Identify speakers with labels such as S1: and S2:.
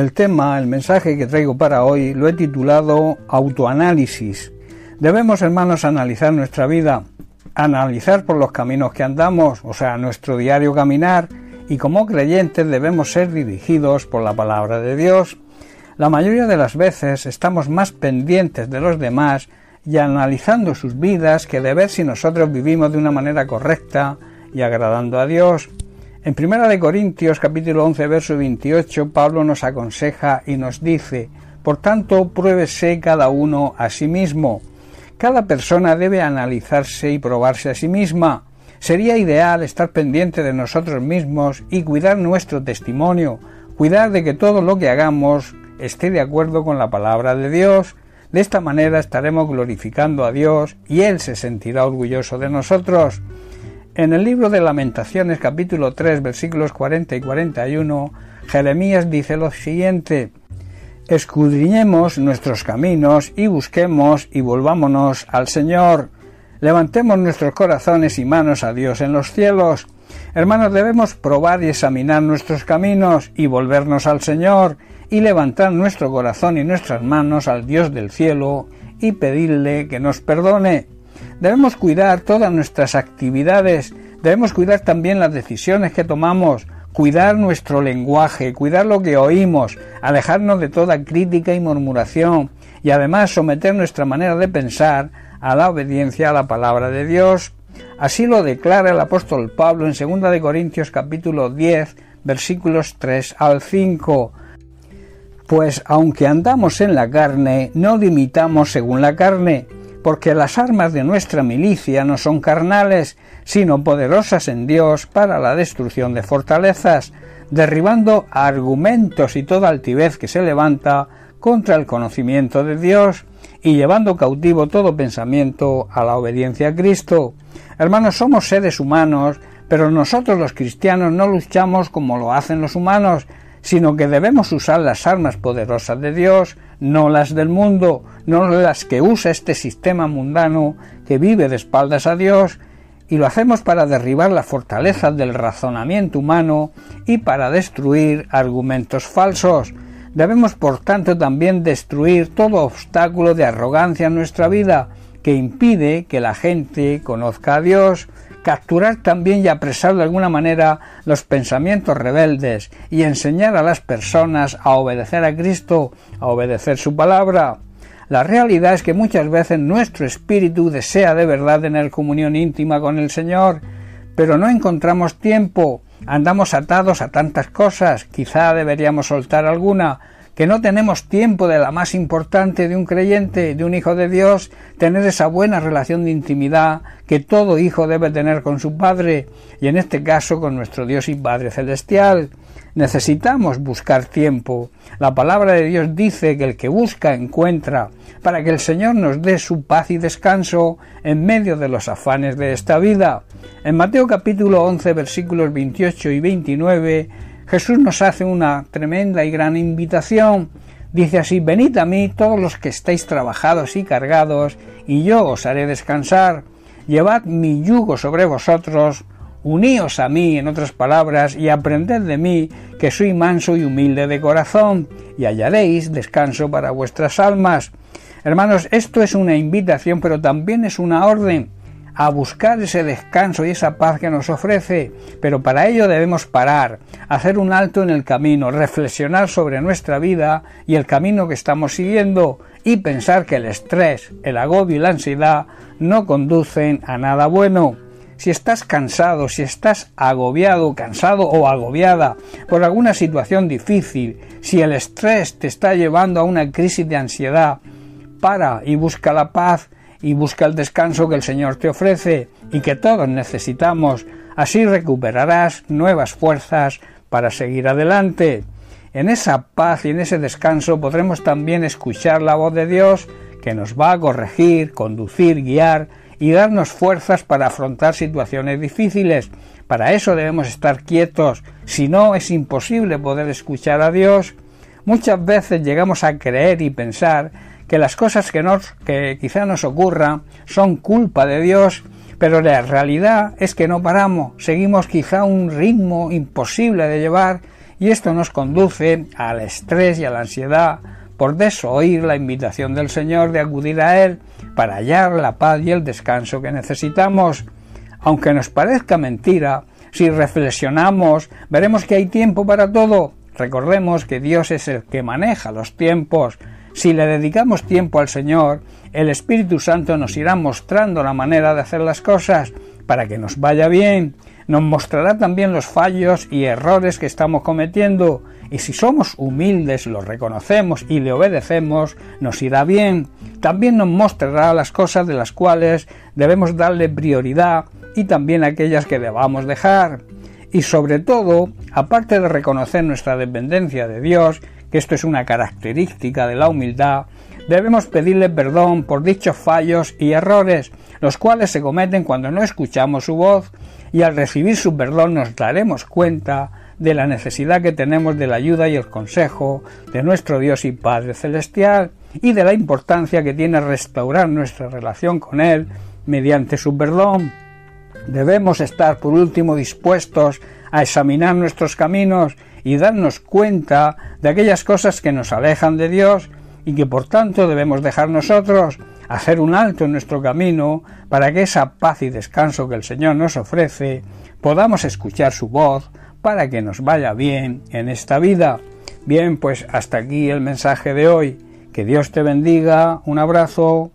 S1: El tema, el mensaje que traigo para hoy lo he titulado Autoanálisis. Debemos, hermanos, analizar nuestra vida, analizar por los caminos que andamos, o sea, nuestro diario caminar, y como creyentes debemos ser dirigidos por la palabra de Dios. La mayoría de las veces estamos más pendientes de los demás y analizando sus vidas que de ver si nosotros vivimos de una manera correcta y agradando a Dios. En Primera de Corintios capítulo 11 verso 28 Pablo nos aconseja y nos dice, por tanto, pruébese cada uno a sí mismo. Cada persona debe analizarse y probarse a sí misma. Sería ideal estar pendiente de nosotros mismos y cuidar nuestro testimonio, cuidar de que todo lo que hagamos esté de acuerdo con la palabra de Dios. De esta manera estaremos glorificando a Dios y Él se sentirá orgulloso de nosotros. En el libro de Lamentaciones capítulo 3 versículos 40 y 41, Jeremías dice lo siguiente, Escudriñemos nuestros caminos y busquemos y volvámonos al Señor. Levantemos nuestros corazones y manos a Dios en los cielos. Hermanos, debemos probar y examinar nuestros caminos y volvernos al Señor y levantar nuestro corazón y nuestras manos al Dios del cielo y pedirle que nos perdone. Debemos cuidar todas nuestras actividades, debemos cuidar también las decisiones que tomamos, cuidar nuestro lenguaje, cuidar lo que oímos, alejarnos de toda crítica y murmuración, y además someter nuestra manera de pensar a la obediencia a la palabra de Dios. Así lo declara el apóstol Pablo en 2 de Corintios capítulo 10 versículos 3 al 5. Pues aunque andamos en la carne, no limitamos según la carne, porque las armas de nuestra milicia no son carnales, sino poderosas en Dios para la destrucción de fortalezas, derribando argumentos y toda altivez que se levanta contra el conocimiento de Dios y llevando cautivo todo pensamiento a la obediencia a Cristo. Hermanos, somos seres humanos, pero nosotros los cristianos no luchamos como lo hacen los humanos, sino que debemos usar las armas poderosas de Dios, no las del mundo, no las que usa este sistema mundano que vive de espaldas a Dios, y lo hacemos para derribar la fortaleza del razonamiento humano y para destruir argumentos falsos. Debemos, por tanto, también destruir todo obstáculo de arrogancia en nuestra vida que impide que la gente conozca a Dios, capturar también y apresar de alguna manera los pensamientos rebeldes y enseñar a las personas a obedecer a Cristo, a obedecer su palabra. La realidad es que muchas veces nuestro espíritu desea de verdad tener comunión íntima con el Señor, pero no encontramos tiempo, andamos atados a tantas cosas, quizá deberíamos soltar alguna, que no tenemos tiempo de la más importante de un creyente, de un hijo de Dios, tener esa buena relación de intimidad que todo hijo debe tener con su Padre, y en este caso con nuestro Dios y Padre Celestial. Necesitamos buscar tiempo. La palabra de Dios dice que el que busca encuentra, para que el Señor nos dé su paz y descanso en medio de los afanes de esta vida. En Mateo capítulo 11 versículos 28 y 29 Jesús nos hace una tremenda y gran invitación. Dice así, venid a mí todos los que estáis trabajados y cargados, y yo os haré descansar. Llevad mi yugo sobre vosotros, uníos a mí, en otras palabras, y aprended de mí, que soy manso y humilde de corazón, y hallaréis descanso para vuestras almas. Hermanos, esto es una invitación, pero también es una orden a buscar ese descanso y esa paz que nos ofrece, pero para ello debemos parar, hacer un alto en el camino, reflexionar sobre nuestra vida y el camino que estamos siguiendo y pensar que el estrés, el agobio y la ansiedad no conducen a nada bueno. Si estás cansado, si estás agobiado, cansado o agobiada por alguna situación difícil, si el estrés te está llevando a una crisis de ansiedad, para y busca la paz y busca el descanso que el Señor te ofrece y que todos necesitamos. Así recuperarás nuevas fuerzas para seguir adelante. En esa paz y en ese descanso podremos también escuchar la voz de Dios que nos va a corregir, conducir, guiar y darnos fuerzas para afrontar situaciones difíciles. Para eso debemos estar quietos, si no es imposible poder escuchar a Dios. Muchas veces llegamos a creer y pensar que las cosas que, nos, que quizá nos ocurran son culpa de Dios, pero la realidad es que no paramos, seguimos quizá un ritmo imposible de llevar y esto nos conduce al estrés y a la ansiedad por desoír la invitación del Señor de acudir a Él para hallar la paz y el descanso que necesitamos. Aunque nos parezca mentira, si reflexionamos, veremos que hay tiempo para todo. Recordemos que Dios es el que maneja los tiempos. Si le dedicamos tiempo al Señor, el Espíritu Santo nos irá mostrando la manera de hacer las cosas para que nos vaya bien. Nos mostrará también los fallos y errores que estamos cometiendo y si somos humildes, lo reconocemos y le obedecemos, nos irá bien. También nos mostrará las cosas de las cuales debemos darle prioridad y también aquellas que debamos dejar. Y sobre todo, aparte de reconocer nuestra dependencia de Dios, que esto es una característica de la humildad, debemos pedirle perdón por dichos fallos y errores, los cuales se cometen cuando no escuchamos su voz, y al recibir su perdón nos daremos cuenta de la necesidad que tenemos de la ayuda y el consejo de nuestro Dios y Padre Celestial y de la importancia que tiene restaurar nuestra relación con Él mediante su perdón. Debemos estar, por último, dispuestos a examinar nuestros caminos y darnos cuenta de aquellas cosas que nos alejan de Dios y que por tanto debemos dejar nosotros hacer un alto en nuestro camino para que esa paz y descanso que el Señor nos ofrece podamos escuchar su voz, para que nos vaya bien en esta vida. Bien, pues hasta aquí el mensaje de hoy. Que Dios te bendiga. Un abrazo.